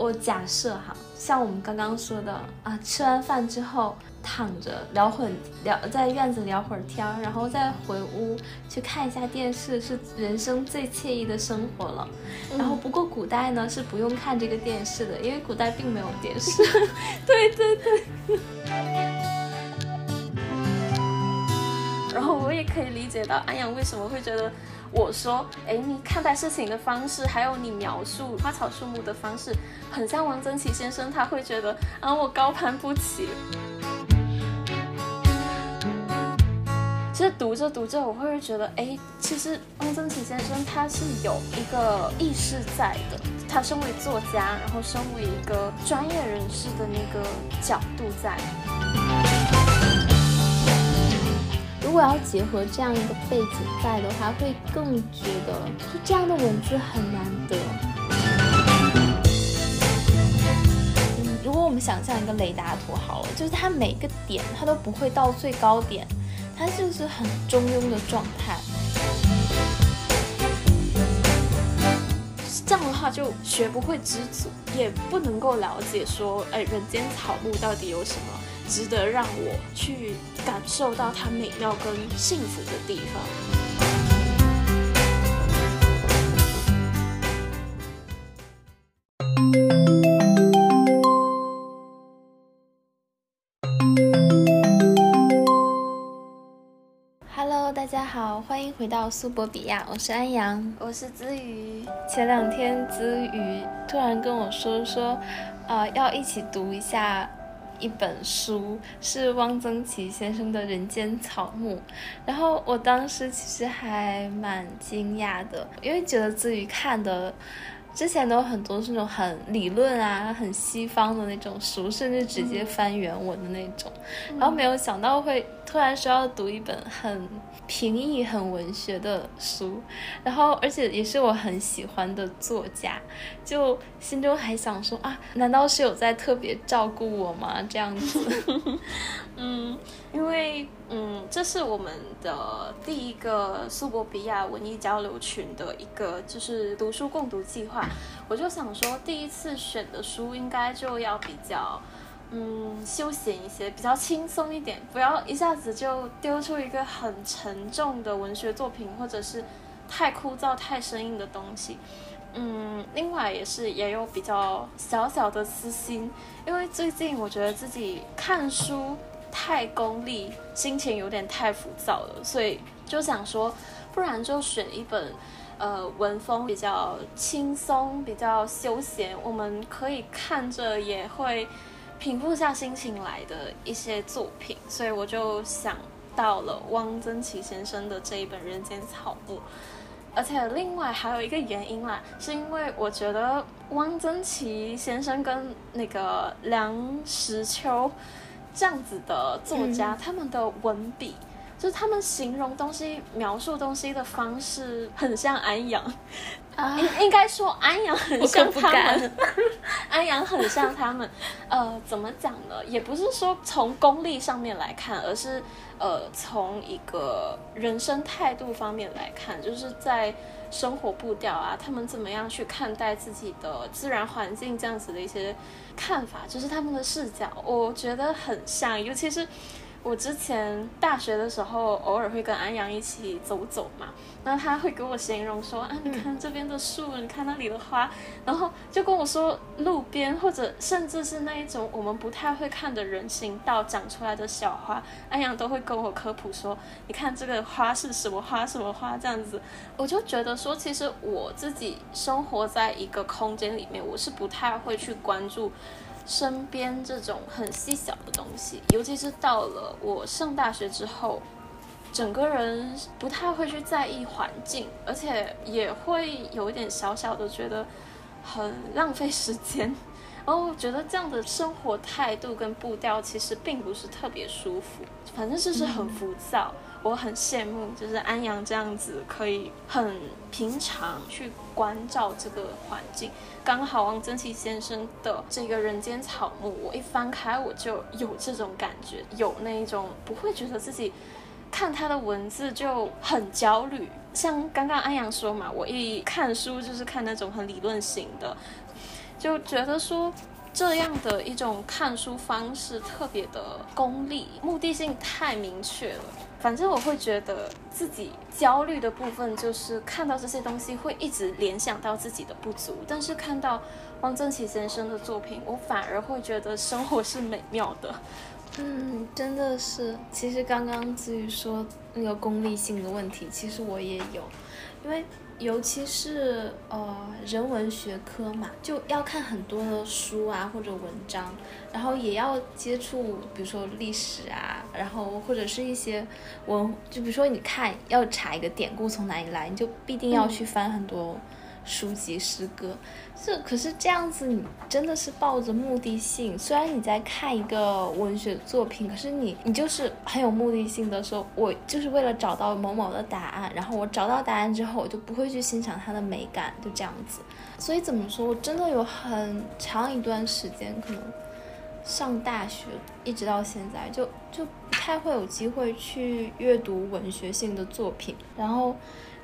我假设哈，像我们刚刚说的啊，吃完饭之后躺着聊会聊，在院子聊会儿天，然后再回屋去看一下电视，是人生最惬意的生活了。然后不过古代呢是不用看这个电视的，因为古代并没有电视。对 对对。也可以理解到安阳为什么会觉得。我说，哎，你看待事情的方式，还有你描述花草树木的方式，很像王曾祺先生，他会觉得啊，我高攀不起。其实读着读着，我会觉得，哎，其实王曾祺先生他是有一个意识在的，他身为作家，然后身为一个专业人士的那个角度在。如果要结合这样一个背景在的话，会更觉得就这样的文字很难得。如果我们想象一个雷达图好了，就是它每个点它都不会到最高点，它就是很中庸的状态。这样的话就学不会知足，也不能够了解说，哎，人间草木到底有什么。值得让我去感受到它美妙跟幸福的地方。Hello，大家好，欢迎回到苏博比亚，我是安阳，我是子瑜。前两天子瑜突然跟我说说，呃，要一起读一下。一本书是汪曾祺先生的《人间草木》，然后我当时其实还蛮惊讶的，因为觉得自己看的之前都有很多是那种很理论啊、很西方的那种书，甚至直接翻原文的那种，然后没有想到会突然需要读一本很。平易很文学的书，然后而且也是我很喜欢的作家，就心中还想说啊，难道是有在特别照顾我吗？这样子，嗯，因为嗯，这是我们的第一个苏博比亚文艺交流群的一个就是读书共读计划，我就想说第一次选的书应该就要比较。嗯，休闲一些，比较轻松一点，不要一下子就丢出一个很沉重的文学作品，或者是太枯燥、太生硬的东西。嗯，另外也是也有比较小小的私心，因为最近我觉得自己看书太功利，心情有点太浮躁了，所以就想说，不然就选一本，呃，文风比较轻松、比较休闲，我们可以看着也会。平复下心情来的一些作品，所以我就想到了汪曾祺先生的这一本《人间草木》，而且另外还有一个原因啦，是因为我觉得汪曾祺先生跟那个梁实秋这样子的作家，他们的文笔，就是他们形容东西、描述东西的方式，很像安阳。应应该说安阳很像他们，安阳很像他们，呃，怎么讲呢？也不是说从功利上面来看，而是呃，从一个人生态度方面来看，就是在生活步调啊，他们怎么样去看待自己的自然环境这样子的一些看法，就是他们的视角，我觉得很像，尤其是。我之前大学的时候，偶尔会跟安阳一起走走嘛，那他会给我形容说啊，你看这边的树，你看那里的花，然后就跟我说路边或者甚至是那一种我们不太会看的人行道长出来的小花，安阳都会跟我科普说，你看这个花是什么花什么花这样子，我就觉得说，其实我自己生活在一个空间里面，我是不太会去关注。身边这种很细小的东西，尤其是到了我上大学之后，整个人不太会去在意环境，而且也会有一点小小的觉得很浪费时间。然 后觉得这样的生活态度跟步调其实并不是特别舒服，反正就是很浮躁。我很羡慕，就是安阳这样子可以很平常去关照这个环境。刚好王曾祺先生的这个人间草木，我一翻开我就有这种感觉，有那一种不会觉得自己看他的文字就很焦虑。像刚刚安阳说嘛，我一看书就是看那种很理论型的。就觉得说。这样的一种看书方式特别的功利，目的性太明确了。反正我会觉得自己焦虑的部分就是看到这些东西会一直联想到自己的不足，但是看到汪曾祺先生的作品，我反而会觉得生活是美妙的。嗯，真的是。其实刚刚至于说那个功利性的问题，其实我也有，因为。尤其是呃人文学科嘛，就要看很多的书啊或者文章，然后也要接触，比如说历史啊，然后或者是一些文，就比如说你看要查一个典故从哪里来，你就必定要去翻很多。书籍诗歌，这可是这样子，你真的是抱着目的性。虽然你在看一个文学作品，可是你你就是很有目的性的说，我就是为了找到某某的答案，然后我找到答案之后，我就不会去欣赏它的美感，就这样子。所以怎么说，我真的有很长一段时间，可能上大学一直到现在，就就不太会有机会去阅读文学性的作品，然后。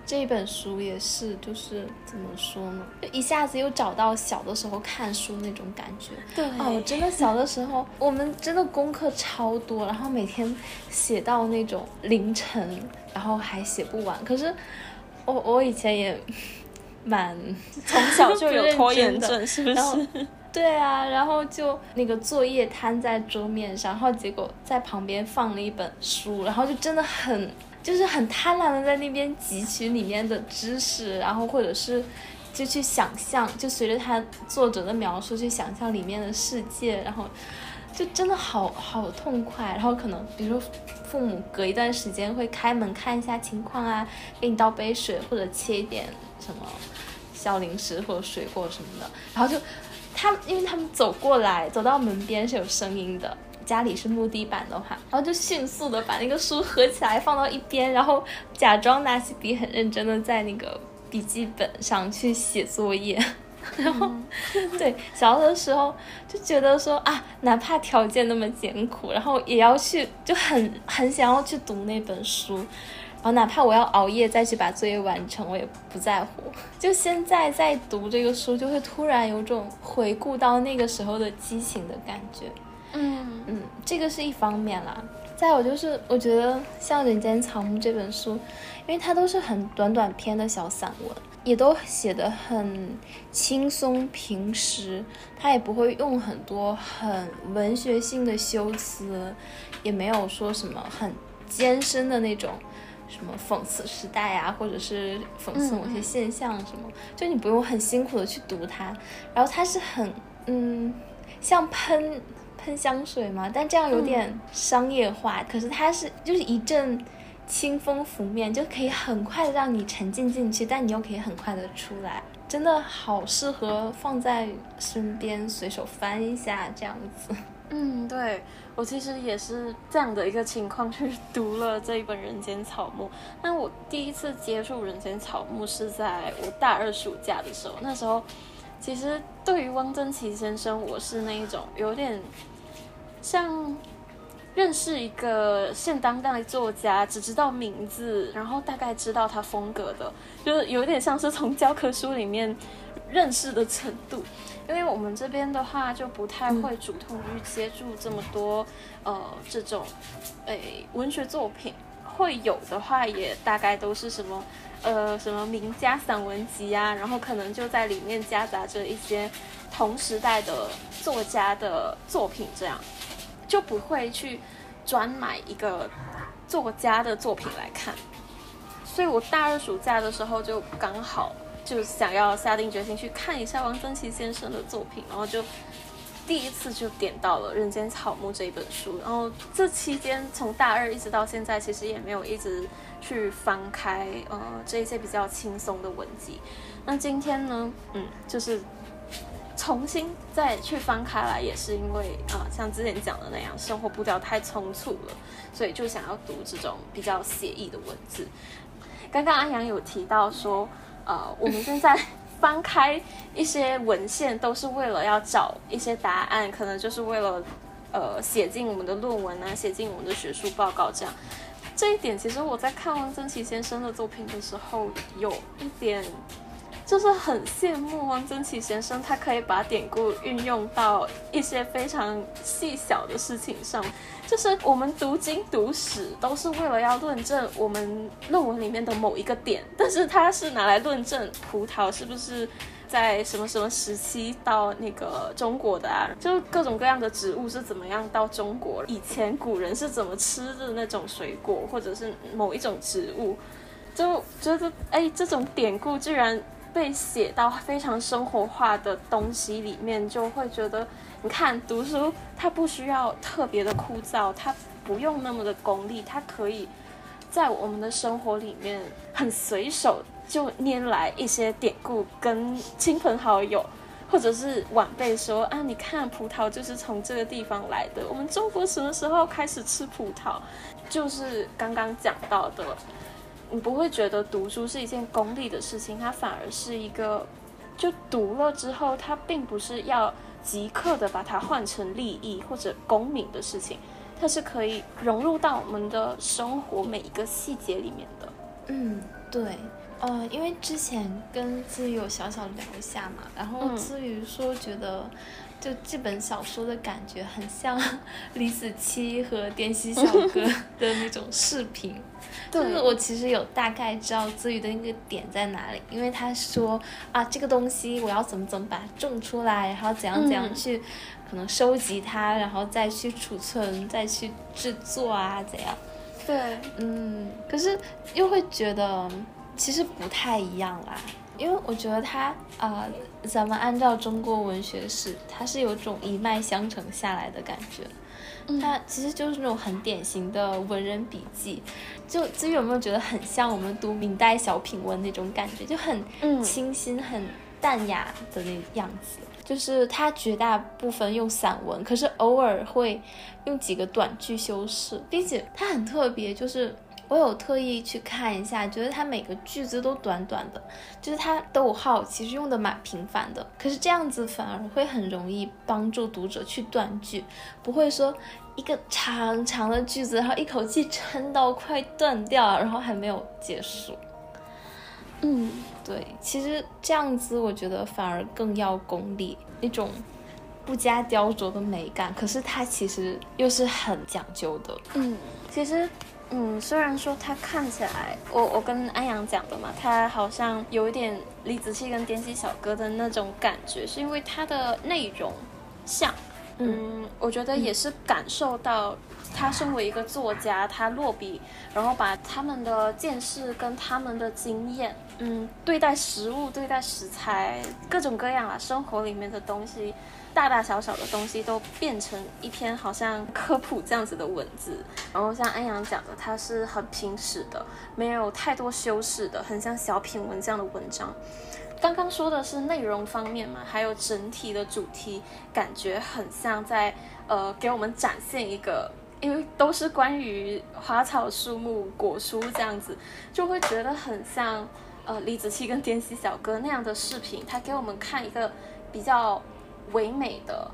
这本书也是，就是怎么说呢？就一下子又找到小的时候看书那种感觉。对啊，我真的小的时候，我们真的功课超多，然后每天写到那种凌晨，然后还写不完。可是我我以前也蛮从小就有拖延症，是不是？对啊，然后就那个作业摊在桌面上，然后结果在旁边放了一本书，然后就真的很。就是很贪婪的在那边汲取里面的知识，然后或者是就去想象，就随着他作者的描述去想象里面的世界，然后就真的好好痛快。然后可能比如说父母隔一段时间会开门看一下情况啊，给你倒杯水或者切一点什么小零食或者水果什么的，然后就他因为他们走过来走到门边是有声音的。家里是木地板的话，然后就迅速的把那个书合起来放到一边，然后假装拿起笔很认真的在那个笔记本上去写作业。然后，对小的时候就觉得说啊，哪怕条件那么艰苦，然后也要去，就很很想要去读那本书，然后哪怕我要熬夜再去把作业完成，我也不在乎。就现在在读这个书，就会突然有种回顾到那个时候的激情的感觉。嗯嗯，这个是一方面啦。再有就是，我觉得像《人间草木》这本书，因为它都是很短短篇的小散文，也都写的很轻松平实，它也不会用很多很文学性的修辞，也没有说什么很艰深的那种什么讽刺时代啊，或者是讽刺某些现象什么，就你不用很辛苦的去读它。然后它是很嗯，像喷。喷香水嘛，但这样有点商业化。可是它是就是一阵清风拂面，就可以很快的让你沉浸进去，但你又可以很快的出来，真的好适合放在身边随手翻一下这样子。嗯，对我其实也是这样的一个情况去读了这一本《人间草木》。那我第一次接触《人间草木》是在我大二暑假的时候，那时候其实对于汪曾祺先生，我是那一种有点。像认识一个现当代作家，只知道名字，然后大概知道他风格的，就是有点像是从教科书里面认识的程度。因为我们这边的话，就不太会主动去接触这么多呃这种诶文学作品，会有的话也大概都是什么呃什么名家散文集啊，然后可能就在里面夹杂着一些同时代的作家的作品这样。就不会去专买一个作家的作品来看，所以我大二暑假的时候就刚好就想要下定决心去看一下王曾祺先生的作品，然后就第一次就点到了《人间草木》这一本书，然后这期间从大二一直到现在，其实也没有一直去翻开呃这一些比较轻松的文集。那今天呢，嗯，就是。重新再去翻开来，也是因为啊，像之前讲的那样，生活步调太匆促了，所以就想要读这种比较写意的文字。刚刚安阳有提到说，呃，我们现在翻开一些文献，都是为了要找一些答案，可能就是为了呃写进我们的论文啊，写进我们的学术报告这样。这一点，其实我在看汪曾祺先生的作品的时候，有一点。就是很羡慕汪曾祺先生，他可以把典故运用到一些非常细小的事情上。就是我们读经读史都是为了要论证我们论文里面的某一个点，但是他是拿来论证葡萄是不是在什么什么时期到那个中国的啊？就各种各样的植物是怎么样到中国，以前古人是怎么吃的那种水果，或者是某一种植物，就觉得哎，这种典故居然被写到非常生活化的东西里面，就会觉得。你看，读书它不需要特别的枯燥，它不用那么的功利，它可以在我们的生活里面很随手就拈来一些典故，跟亲朋好友或者是晚辈说啊，你看葡萄就是从这个地方来的。我们中国什么时候开始吃葡萄？就是刚刚讲到的，你不会觉得读书是一件功利的事情，它反而是一个，就读了之后，它并不是要。即刻的把它换成利益或者功名的事情，它是可以融入到我们的生活每一个细节里面的。嗯，对，呃，因为之前跟自宇有小小聊一下嘛，然后自宇说觉得。就这本小说的感觉很像 李子柒和滇西小 哥的那种视频，就是我其实有大概知道自愈的那个点在哪里，因为他说啊这个东西我要怎么怎么把它种出来，然后怎样怎样去可能收集它，然后再去储存，再去制作啊怎样？对，嗯，可是又会觉得其实不太一样啦。因为我觉得他啊，咱们按照中国文学史，它是有种一脉相承下来的感觉。它其实就是那种很典型的文人笔记。就至于有没有觉得很像我们读明代小品文那种感觉，就很清新、很淡雅的那样子。就是他绝大部分用散文，可是偶尔会用几个短句修饰，并且他很特别，就是。我有特意去看一下，觉得它每个句子都短短的，就是它逗号其实用的蛮频繁的。可是这样子反而会很容易帮助读者去断句，不会说一个长长的句子，然后一口气撑到快断掉，然后还没有结束。嗯，对，其实这样子我觉得反而更要功力，那种不加雕琢的美感，可是它其实又是很讲究的。嗯，其实。嗯，虽然说他看起来，我我跟安阳讲的嘛，他好像有一点李子柒跟滇西小哥的那种感觉，是因为他的内容像，嗯，我觉得也是感受到他身为一个作家，他落笔，然后把他们的见识跟他们的经验，嗯，对待食物、对待食材，各种各样啊，生活里面的东西。大大小小的东西都变成一篇好像科普这样子的文字，然后像安阳讲的，他是很平实的，没有太多修饰的，很像小品文这样的文章。刚刚说的是内容方面嘛，还有整体的主题，感觉很像在呃给我们展现一个，因为都是关于花草树木果蔬这样子，就会觉得很像呃李子柒跟滇西小哥那样的视频，他给我们看一个比较。唯美的，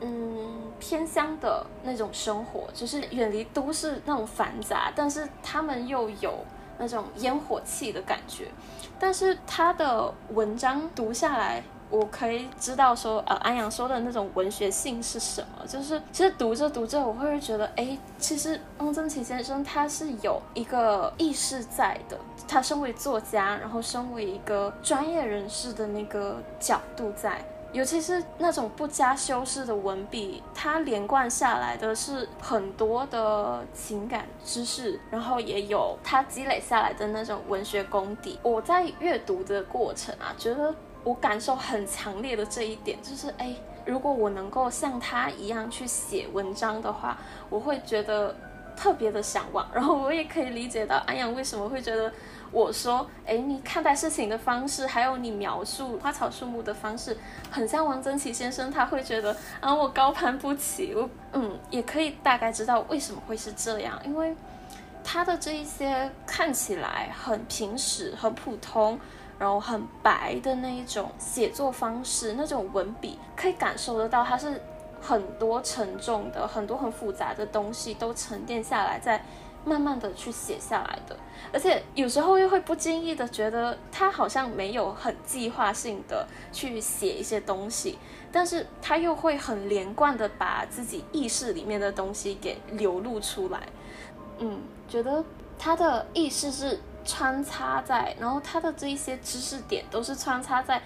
嗯，偏乡的那种生活，就是远离都市那种繁杂，但是他们又有那种烟火气的感觉。但是他的文章读下来，我可以知道说，呃，安阳说的那种文学性是什么？就是其实读着读着，我会觉得，哎，其实汪曾祺先生他是有一个意识在的。他身为作家，然后身为一个专业人士的那个角度在。尤其是那种不加修饰的文笔，它连贯下来的是很多的情感知识，然后也有它积累下来的那种文学功底。我在阅读的过程啊，觉得我感受很强烈的这一点，就是哎，如果我能够像他一样去写文章的话，我会觉得特别的向往。然后我也可以理解到安阳为什么会觉得。我说，哎，你看待事情的方式，还有你描述花草树木的方式，很像王曾祺先生，他会觉得啊，我高攀不起。我，嗯，也可以大概知道为什么会是这样，因为他的这一些看起来很平实、很普通，然后很白的那一种写作方式，那种文笔，可以感受得到，他是很多沉重的、很多很复杂的东西都沉淀下来在。慢慢的去写下来的，而且有时候又会不经意的觉得他好像没有很计划性的去写一些东西，但是他又会很连贯的把自己意识里面的东西给流露出来。嗯，觉得他的意识是穿插在，然后他的这一些知识点都是穿插在，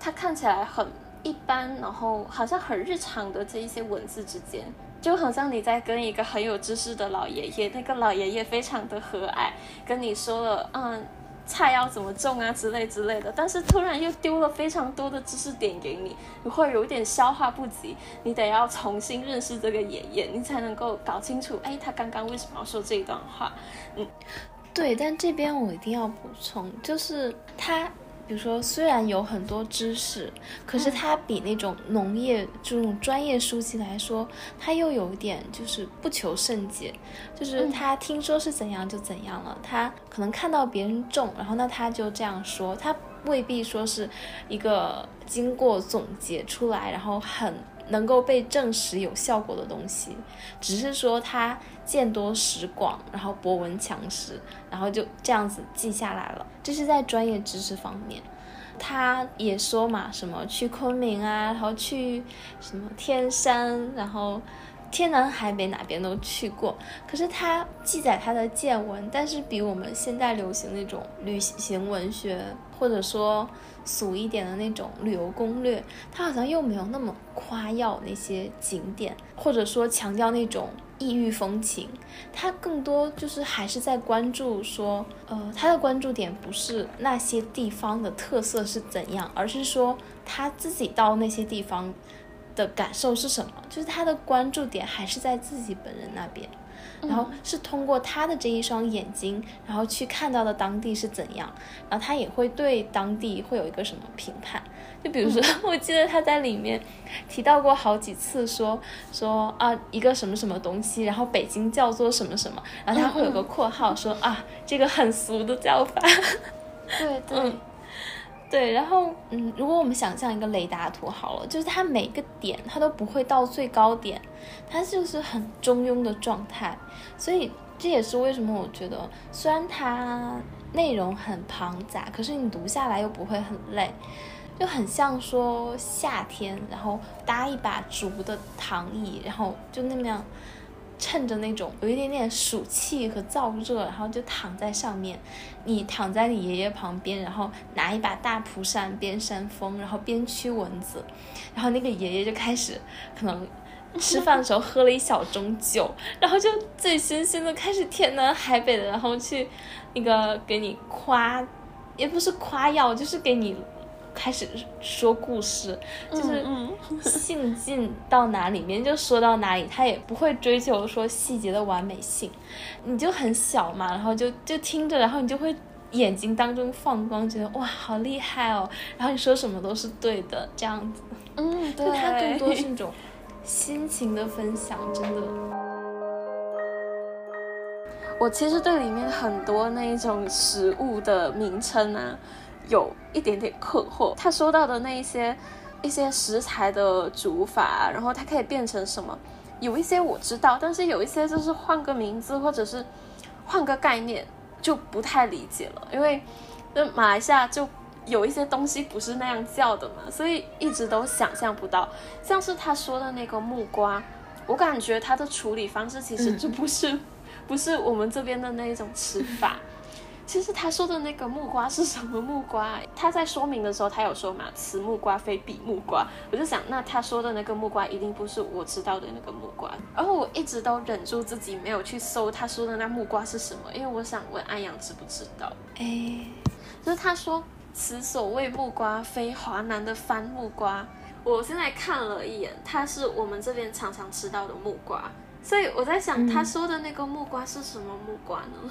他看起来很一般，然后好像很日常的这一些文字之间。就好像你在跟一个很有知识的老爷爷，那个老爷爷非常的和蔼，跟你说了，嗯，菜要怎么种啊之类之类的，但是突然又丢了非常多的知识点给你，你会有点消化不及，你得要重新认识这个爷爷，你才能够搞清楚，哎，他刚刚为什么要说这一段话？嗯，对，但这边我一定要补充，就是他。比如说，虽然有很多知识，可是它比那种农业这种专业书籍来说，它又有一点就是不求甚解，就是他听说是怎样就怎样了，他可能看到别人种，然后那他就这样说，他未必说是一个经过总结出来，然后很。能够被证实有效果的东西，只是说他见多识广，然后博闻强识，然后就这样子记下来了。这是在专业知识方面，他也说嘛，什么去昆明啊，然后去什么天山，然后天南海北哪边都去过。可是他记载他的见闻，但是比我们现在流行那种旅行文学，或者说。俗一点的那种旅游攻略，它好像又没有那么夸耀那些景点，或者说强调那种异域风情。他更多就是还是在关注说，呃，他的关注点不是那些地方的特色是怎样，而是说他自己到那些地方的感受是什么。就是他的关注点还是在自己本人那边。然后是通过他的这一双眼睛，然后去看到的当地是怎样，然后他也会对当地会有一个什么评判。就比如说，我记得他在里面提到过好几次，说说啊一个什么什么东西，然后北京叫做什么什么，然后他会有个括号说啊这个很俗的叫法。对 对。对，然后嗯，如果我们想象一个雷达图好了，就是它每个点它都不会到最高点，它就是很中庸的状态，所以这也是为什么我觉得虽然它内容很庞杂，可是你读下来又不会很累，就很像说夏天，然后搭一把竹的躺椅，然后就那么样。趁着那种有一点点暑气和燥热，然后就躺在上面。你躺在你爷爷旁边，然后拿一把大蒲扇，边扇风，然后边驱蚊子。然后那个爷爷就开始，可能吃饭的时候喝了一小盅酒，然后就醉醺醺的开始天南海北的，然后去那个给你夸，也不是夸耀，就是给你。开始说故事，就是兴尽到哪里面就说到哪里，他也不会追求说细节的完美性。你就很小嘛，然后就就听着，然后你就会眼睛当中放光，觉得哇好厉害哦。然后你说什么都是对的，这样子。嗯，对。就他更多是一种心情的分享，真的。我其实对里面很多那一种食物的名称啊。有一点点困惑，他说到的那一些一些食材的煮法，然后它可以变成什么？有一些我知道，但是有一些就是换个名字或者是换个概念就不太理解了。因为那马来西亚就有一些东西不是那样叫的嘛，所以一直都想象不到。像是他说的那个木瓜，我感觉它的处理方式其实就不是 不是我们这边的那一种吃法。其实他说的那个木瓜是什么木瓜？他在说明的时候，他有说嘛，此木瓜非彼木瓜。我就想，那他说的那个木瓜一定不是我知道的那个木瓜。然后我一直都忍住自己没有去搜他说的那木瓜是什么，因为我想问安阳知不知道？哎，就是他说此所谓木瓜非华南的番木瓜。我现在看了一眼，它是我们这边常常吃到的木瓜，所以我在想，他说的那个木瓜是什么木瓜呢？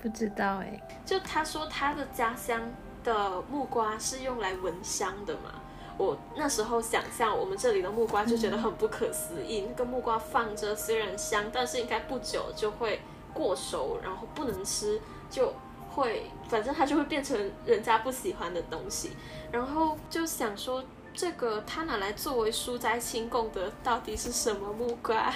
不知道哎，就他说他的家乡的木瓜是用来闻香的嘛。我那时候想象我们这里的木瓜就觉得很不可思议，那个木瓜放着虽然香，但是应该不久就会过熟，然后不能吃，就会反正它就会变成人家不喜欢的东西。然后就想说，这个他拿来作为书斋清供的到底是什么木瓜？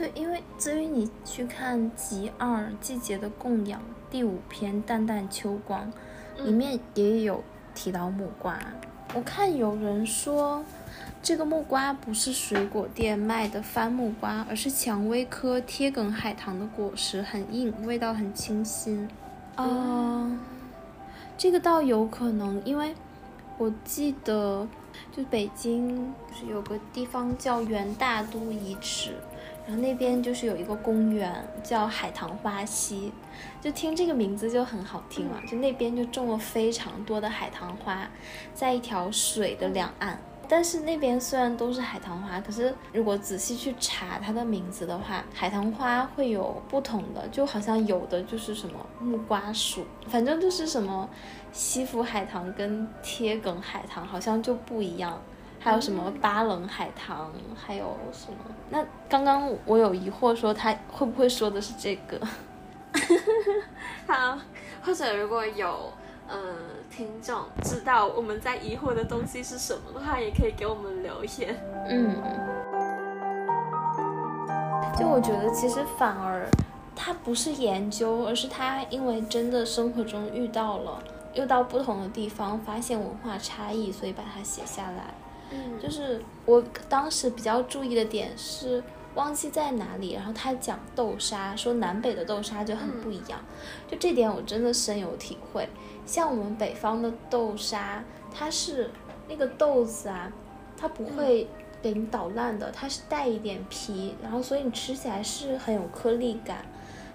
对，因为至于你去看《集二季节的供养》第五篇《淡淡秋光》，里面也有提到木瓜。我看有人说，这个木瓜不是水果店卖的番木瓜，而是蔷薇科贴梗海棠的果实，很硬，味道很清新。啊，这个倒有可能，因为我记得，就北京就是有个地方叫元大都遗址。然后那边就是有一个公园叫海棠花溪，就听这个名字就很好听嘛。就那边就种了非常多的海棠花，在一条水的两岸。但是那边虽然都是海棠花，可是如果仔细去查它的名字的话，海棠花会有不同的，就好像有的就是什么木瓜属，反正就是什么西府海棠跟贴梗海棠好像就不一样。还有什么巴冷海棠，还有什么？那刚刚我有疑惑，说他会不会说的是这个？好，或者如果有呃听众知道我们在疑惑的东西是什么的话，也可以给我们留言。嗯，就我觉得其实反而他不是研究，而是他因为真的生活中遇到了，又到不同的地方发现文化差异，所以把它写下来。嗯，就是我当时比较注意的点是忘记在哪里，然后他讲豆沙，说南北的豆沙就很不一样，就这点我真的深有体会。像我们北方的豆沙，它是那个豆子啊，它不会给你捣烂的，它是带一点皮，然后所以你吃起来是很有颗粒感，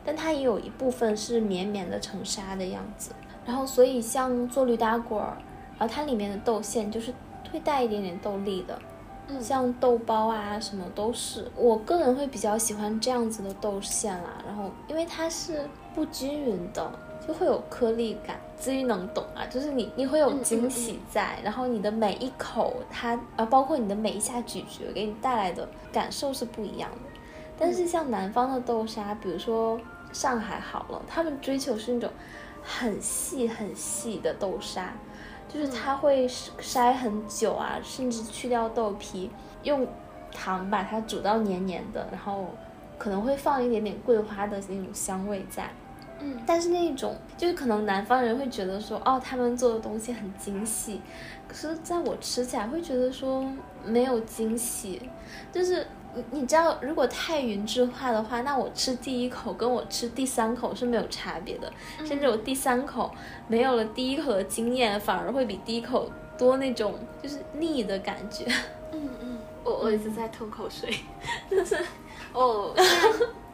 但它也有一部分是绵绵的成沙的样子。然后所以像做驴打滚儿，然后它里面的豆馅就是。会带一点点豆粒的，嗯，像豆包啊什么都是。我个人会比较喜欢这样子的豆馅啦，然后因为它是不均匀的，就会有颗粒感。至于能懂啊，就是你你会有惊喜在，然后你的每一口它啊，包括你的每一下咀嚼，给你带来的感受是不一样的。但是像南方的豆沙，比如说上海好了，他们追求是那种很细很细的豆沙。就是它会筛很久啊，甚至去掉豆皮，用糖把它煮到黏黏的，然后可能会放一点点桂花的那种香味在。嗯，但是那种就是可能南方人会觉得说，哦，他们做的东西很精细，可是在我吃起来会觉得说没有惊喜，就是。你你知道，如果太匀质化的话，那我吃第一口跟我吃第三口是没有差别的，甚至我第三口没有了第一口的经验，反而会比第一口多那种就是腻的感觉。嗯嗯，我我一直在吞口水，就是哦，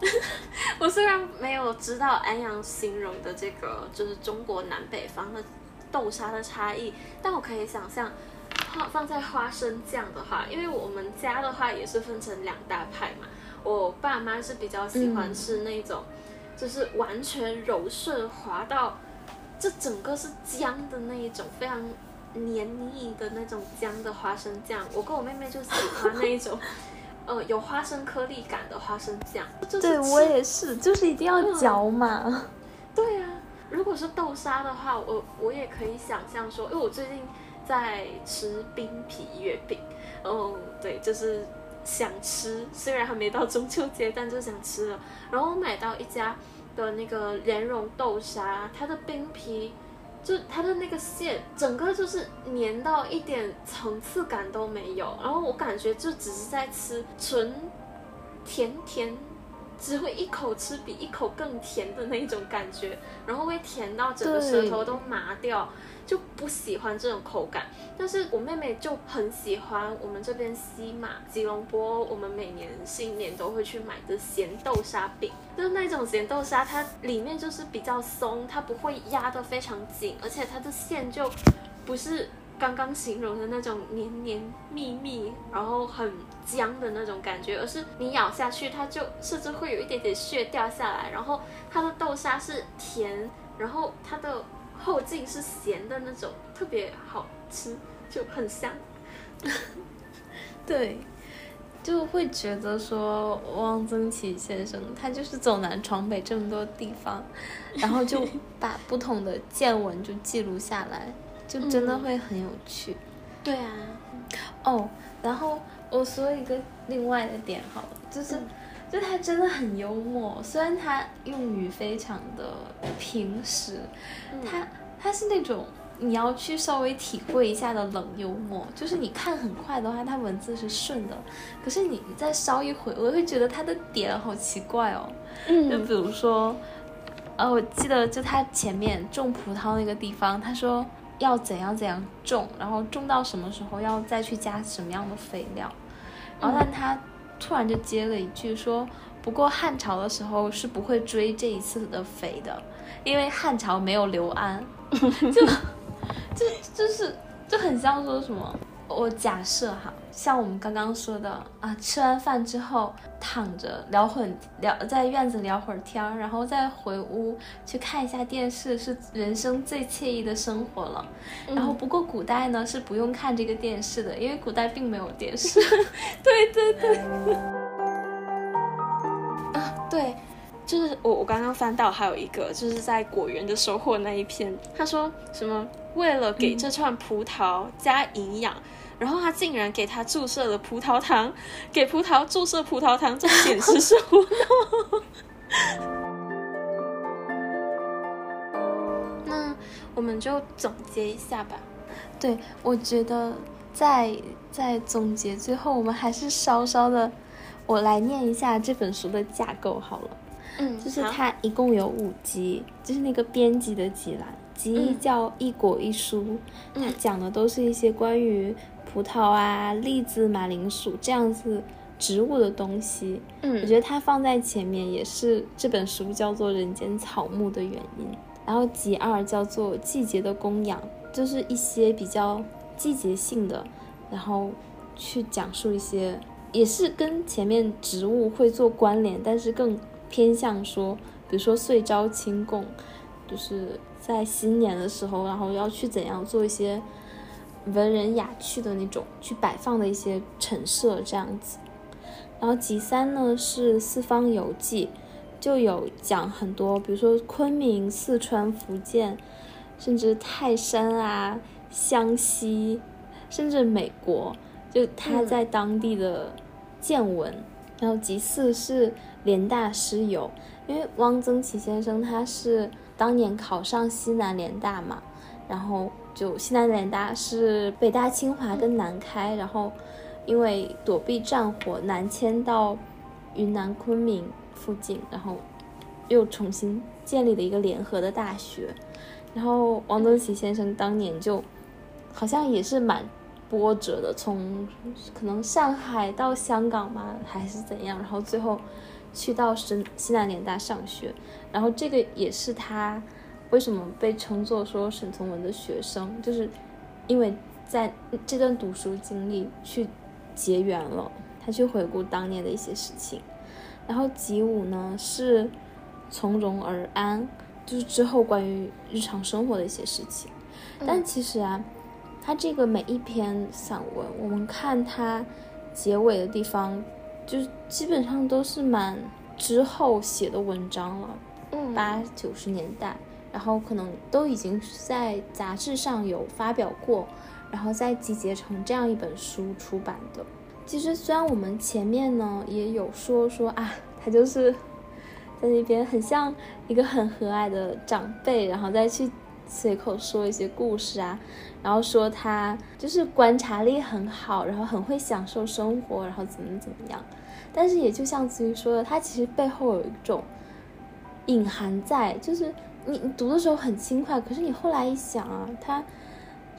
我虽然没有知道安阳形容的这个就是中国南北方的豆沙的差异，但我可以想象。放放在花生酱的话，因为我们家的话也是分成两大派嘛。我爸妈是比较喜欢吃那种，就是完全柔顺滑到，这整个是浆的那一种，非常黏腻的那种浆的花生酱。我跟我妹妹就喜欢那一种，呃，有花生颗粒感的花生酱。对我也是，就是一定要嚼嘛。对啊，如果是豆沙的话，我我也可以想象说，因为我最近。在吃冰皮月饼，哦，对，就是想吃，虽然还没到中秋节，但就想吃了。然后我买到一家的那个莲蓉豆沙，它的冰皮就它的那个馅，整个就是黏到一点层次感都没有。然后我感觉就只是在吃纯甜甜，只会一口吃比一口更甜的那种感觉，然后会甜到整个舌头都麻掉。就不喜欢这种口感，但是我妹妹就很喜欢我们这边西马吉隆坡，我们每年新年都会去买的咸豆沙饼，就是那种咸豆沙，它里面就是比较松，它不会压得非常紧，而且它的馅就不是刚刚形容的那种黏黏密密，然后很僵的那种感觉，而是你咬下去，它就甚至会有一点点屑掉下来，然后它的豆沙是甜，然后它的。后劲是咸的那种，特别好吃，就很香。对，就会觉得说汪曾祺先生他就是走南闯北这么多地方，然后就把不同的见闻就记录下来，就真的会很有趣。对啊。哦，然后我说一个另外的点好了，就是就他真的很幽默，虽然他用语非常的平实，他他是那种你要去稍微体会一下的冷幽默，就是你看很快的话，他文字是顺的，可是你再稍一会，我会觉得他的点好奇怪哦。嗯，就比如说，呃，我记得就他前面种葡萄那个地方，他说要怎样怎样种，然后种到什么时候要再去加什么样的肥料，然后但他。突然就接了一句说：“不过汉朝的时候是不会追这一次的匪的，因为汉朝没有刘安。”就就就是就很像说什么。我假设哈，像我们刚刚说的啊，吃完饭之后躺着聊会聊，在院子聊会儿天儿，然后再回屋去看一下电视，是人生最惬意的生活了。然后不过古代呢是不用看这个电视的，因为古代并没有电视。对 对对。啊，对，就是我我刚刚翻到还有一个，就是在果园的收获那一篇，他说什么为了给这串葡萄加营养。然后他竟然给他注射了葡萄糖，给葡萄注射葡萄糖，这简直是胡闹。那我们就总结一下吧。对，我觉得在在总结最后，我们还是稍稍的，我来念一下这本书的架构好了。嗯，就是它一共有五集，就是那个编辑的集啦，集一叫一果一书，它讲的都是一些关于。葡萄啊，栗子、马铃薯这样子植物的东西，嗯，我觉得它放在前面也是这本书叫做《人间草木》的原因。然后集二叫做《季节的供养》，就是一些比较季节性的，然后去讲述一些也是跟前面植物会做关联，但是更偏向说，比如说岁朝清供，就是在新年的时候，然后要去怎样做一些。文人雅趣的那种去摆放的一些陈设这样子，然后集三呢是四方游记，就有讲很多，比如说昆明、四川、福建，甚至泰山啊、湘西，甚至美国，就他在当地的见闻。然后集四是联大师游，因为汪曾祺先生他是当年考上西南联大嘛，然后。就西南联大是北大、清华跟南开，然后因为躲避战火南迁到云南昆明附近，然后又重新建立了一个联合的大学。然后王东奇先生当年就好像也是蛮波折的，从可能上海到香港嘛，还是怎样，然后最后去到深西南联大上学，然后这个也是他。为什么被称作说沈从文的学生？就是因为在这段读书经历去结缘了，他去回顾当年的一些事情。然后集五呢是从容而安，就是之后关于日常生活的一些事情。但其实啊，他这个每一篇散文，我们看他结尾的地方，就是基本上都是蛮之后写的文章了，八九十年代。然后可能都已经在杂志上有发表过，然后再集结成这样一本书出版的。其实虽然我们前面呢也有说说啊，他就是 在那边很像一个很和蔼的长辈，然后再去随口说一些故事啊，然后说他就是观察力很好，然后很会享受生活，然后怎么怎么样。但是也就像子瑜说的，他其实背后有一种隐含在，就是。你你读的时候很轻快，可是你后来一想啊，他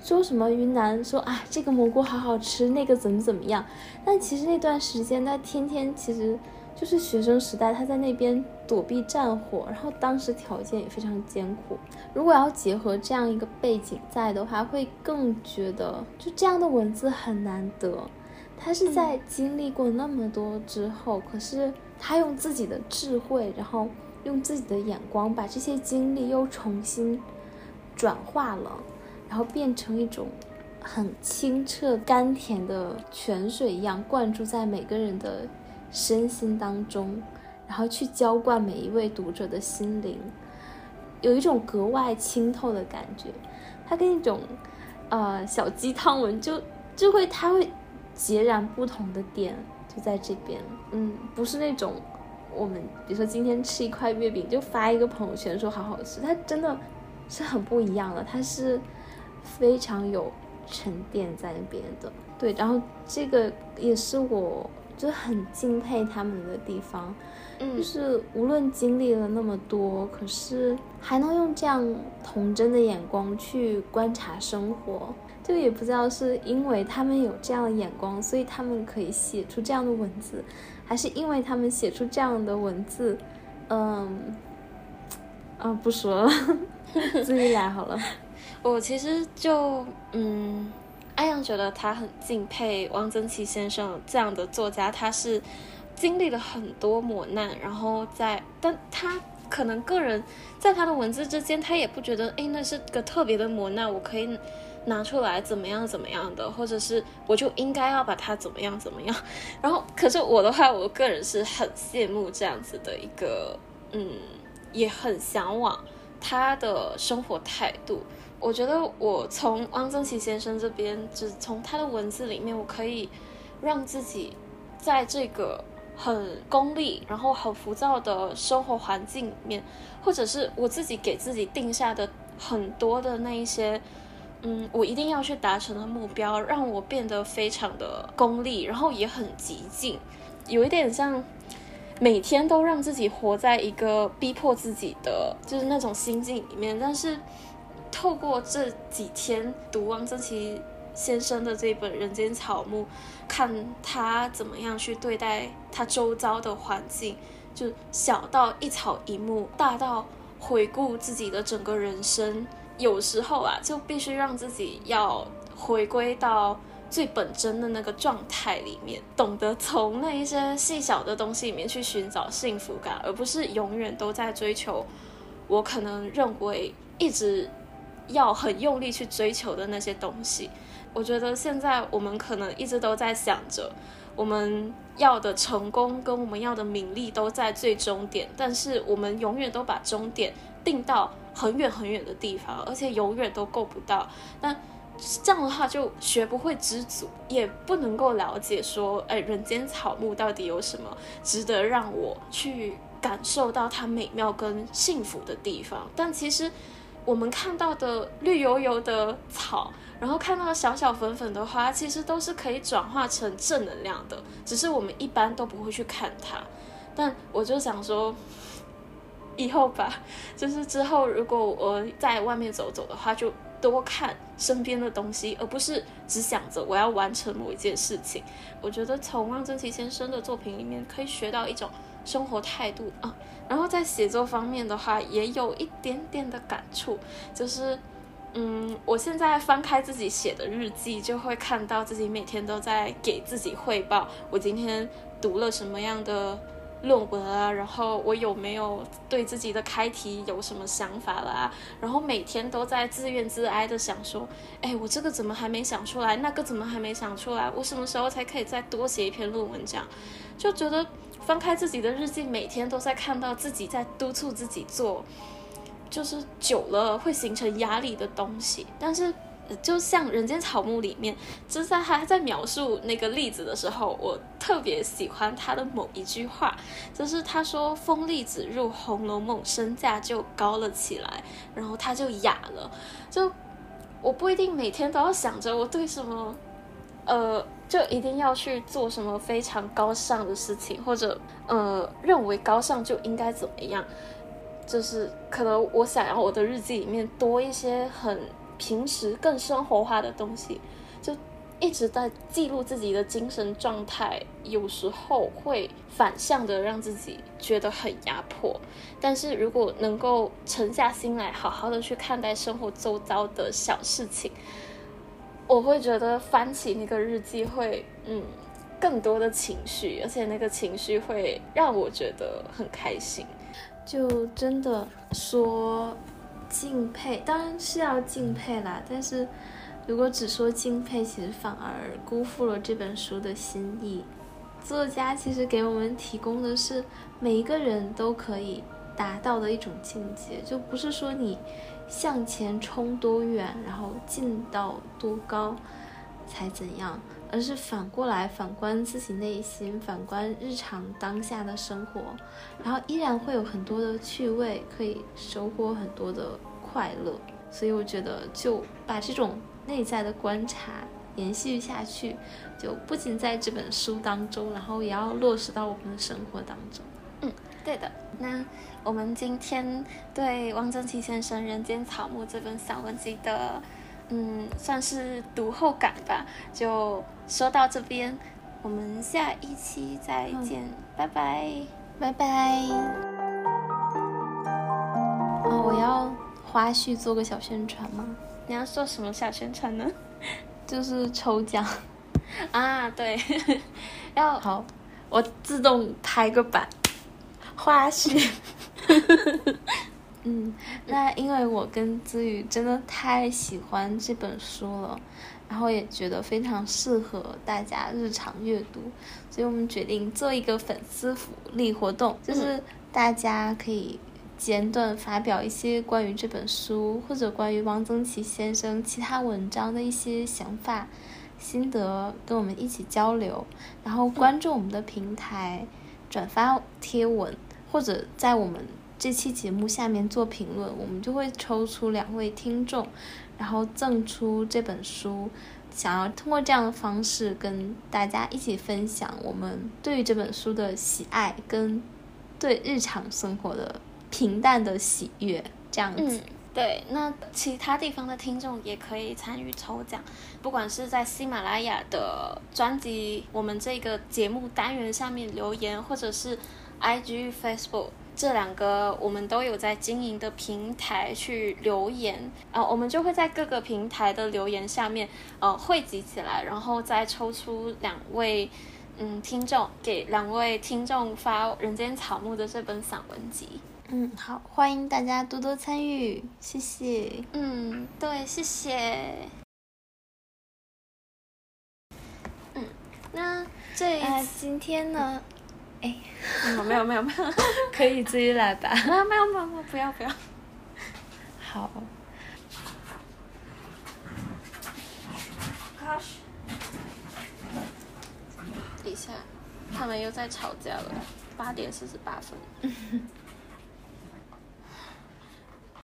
说什么云南说啊这个蘑菇好好吃，那个怎么怎么样？但其实那段时间他天天其实就是学生时代，他在那边躲避战火，然后当时条件也非常艰苦。如果要结合这样一个背景在的话，会更觉得就这样的文字很难得。他是在经历过那么多之后，可是他用自己的智慧，然后。用自己的眼光把这些经历又重新转化了，然后变成一种很清澈甘甜的泉水一样灌注在每个人的身心当中，然后去浇灌每一位读者的心灵，有一种格外清透的感觉。它跟一种呃小鸡汤文就就会它会截然不同的点就在这边，嗯，不是那种。我们比如说今天吃一块月饼，就发一个朋友圈说好好吃，它真的是很不一样的，它是非常有沉淀在那边的。对，然后这个也是我就很敬佩他们的地方，就是无论经历了那么多，可是还能用这样童真的眼光去观察生活。就也不知道是因为他们有这样的眼光，所以他们可以写出这样的文字，还是因为他们写出这样的文字，嗯，啊，不说了，自己来好了。我其实就嗯，安阳觉得他很敬佩汪曾祺先生这样的作家，他是经历了很多磨难，然后在，但他可能个人在他的文字之间，他也不觉得，哎，那是个特别的磨难，我可以。拿出来怎么样怎么样的，或者是我就应该要把它怎么样怎么样。然后，可是我的话，我个人是很羡慕这样子的一个，嗯，也很向往他的生活态度。我觉得我从汪曾祺先生这边，就是从他的文字里面，我可以让自己在这个很功利、然后很浮躁的生活环境里面，或者是我自己给自己定下的很多的那一些。嗯，我一定要去达成的目标，让我变得非常的功利，然后也很激进，有一点像每天都让自己活在一个逼迫自己的就是那种心境里面。但是透过这几天读汪曾祺先生的这本《人间草木》，看他怎么样去对待他周遭的环境，就小到一草一木，大到回顾自己的整个人生。有时候啊，就必须让自己要回归到最本真的那个状态里面，懂得从那一些细小的东西里面去寻找幸福感，而不是永远都在追求我可能认为一直要很用力去追求的那些东西。我觉得现在我们可能一直都在想着我们要的成功跟我们要的名利都在最终点，但是我们永远都把终点定到。很远很远的地方，而且永远都够不到。那这样的话，就学不会知足，也不能够了解说，哎，人间草木到底有什么值得让我去感受到它美妙跟幸福的地方。但其实我们看到的绿油油的草，然后看到小小粉粉的花，其实都是可以转化成正能量的，只是我们一般都不会去看它。但我就想说。以后吧，就是之后如果我在外面走走的话，就多看身边的东西，而不是只想着我要完成某一件事情。我觉得从汪曾祺先生的作品里面可以学到一种生活态度啊。然后在写作方面的话，也有一点点的感触，就是嗯，我现在翻开自己写的日记，就会看到自己每天都在给自己汇报，我今天读了什么样的。论文啊，然后我有没有对自己的开题有什么想法啦？然后每天都在自怨自哀的想说，哎，我这个怎么还没想出来？那个怎么还没想出来？我什么时候才可以再多写一篇论文？这样就觉得翻开自己的日记，每天都在看到自己在督促自己做，就是久了会形成压力的东西，但是。就像《人间草木》里面，就在他在描述那个栗子的时候，我特别喜欢他的某一句话，就是他说：“风栗子入《红楼梦》，身价就高了起来，然后他就哑了。”就我不一定每天都要想着我对什么，呃，就一定要去做什么非常高尚的事情，或者呃，认为高尚就应该怎么样。就是可能我想要我的日记里面多一些很。平时更生活化的东西，就一直在记录自己的精神状态，有时候会反向的让自己觉得很压迫。但是如果能够沉下心来，好好的去看待生活周遭的小事情，我会觉得翻起那个日记会，嗯，更多的情绪，而且那个情绪会让我觉得很开心。就真的说。敬佩当然是要敬佩啦，但是如果只说敬佩，其实反而辜负了这本书的心意。作家其实给我们提供的是每一个人都可以达到的一种境界，就不是说你向前冲多远，然后进到多高才怎样，而是反过来反观自己内心，反观日常当下的生活，然后依然会有很多的趣味，可以收获很多的快乐。所以我觉得就把这种内在的观察延续下去，就不仅在这本书当中，然后也要落实到我们的生活当中。嗯，对的。那我们今天对汪曾祺先生《人间草木》这本散文集的，嗯，算是读后感吧，就说到这边，我们下一期再见，拜拜，拜拜。哦，我要。花絮做个小宣传吗？你要做什么小宣传呢？就是抽奖 啊，对，要好，我自动拍个板。花絮，嗯，那因为我跟子宇真的太喜欢这本书了，然后也觉得非常适合大家日常阅读，所以我们决定做一个粉丝福利活动，就是大家可以。简短发表一些关于这本书或者关于汪曾祺先生其他文章的一些想法、心得，跟我们一起交流。然后关注我们的平台，转发贴文，或者在我们这期节目下面做评论，我们就会抽出两位听众，然后赠出这本书。想要通过这样的方式跟大家一起分享我们对于这本书的喜爱，跟对日常生活的。平淡的喜悦这样子，对。那其他地方的听众也可以参与抽奖，不管是在喜马拉雅的专辑、我们这个节目单元下面留言，或者是 IG、Facebook 这两个我们都有在经营的平台去留言啊，我们就会在各个平台的留言下面呃汇集起来，然后再抽出两位嗯听众，给两位听众发《人间草木》的这本散文集。嗯，好，欢迎大家多多参与，谢谢。嗯，对，谢谢。嗯，那这今天呢？哎，没有没有没有，可以自己来吧。没有没有没有，不要不要。好。等一下，他们又在吵架了。八点四十八分。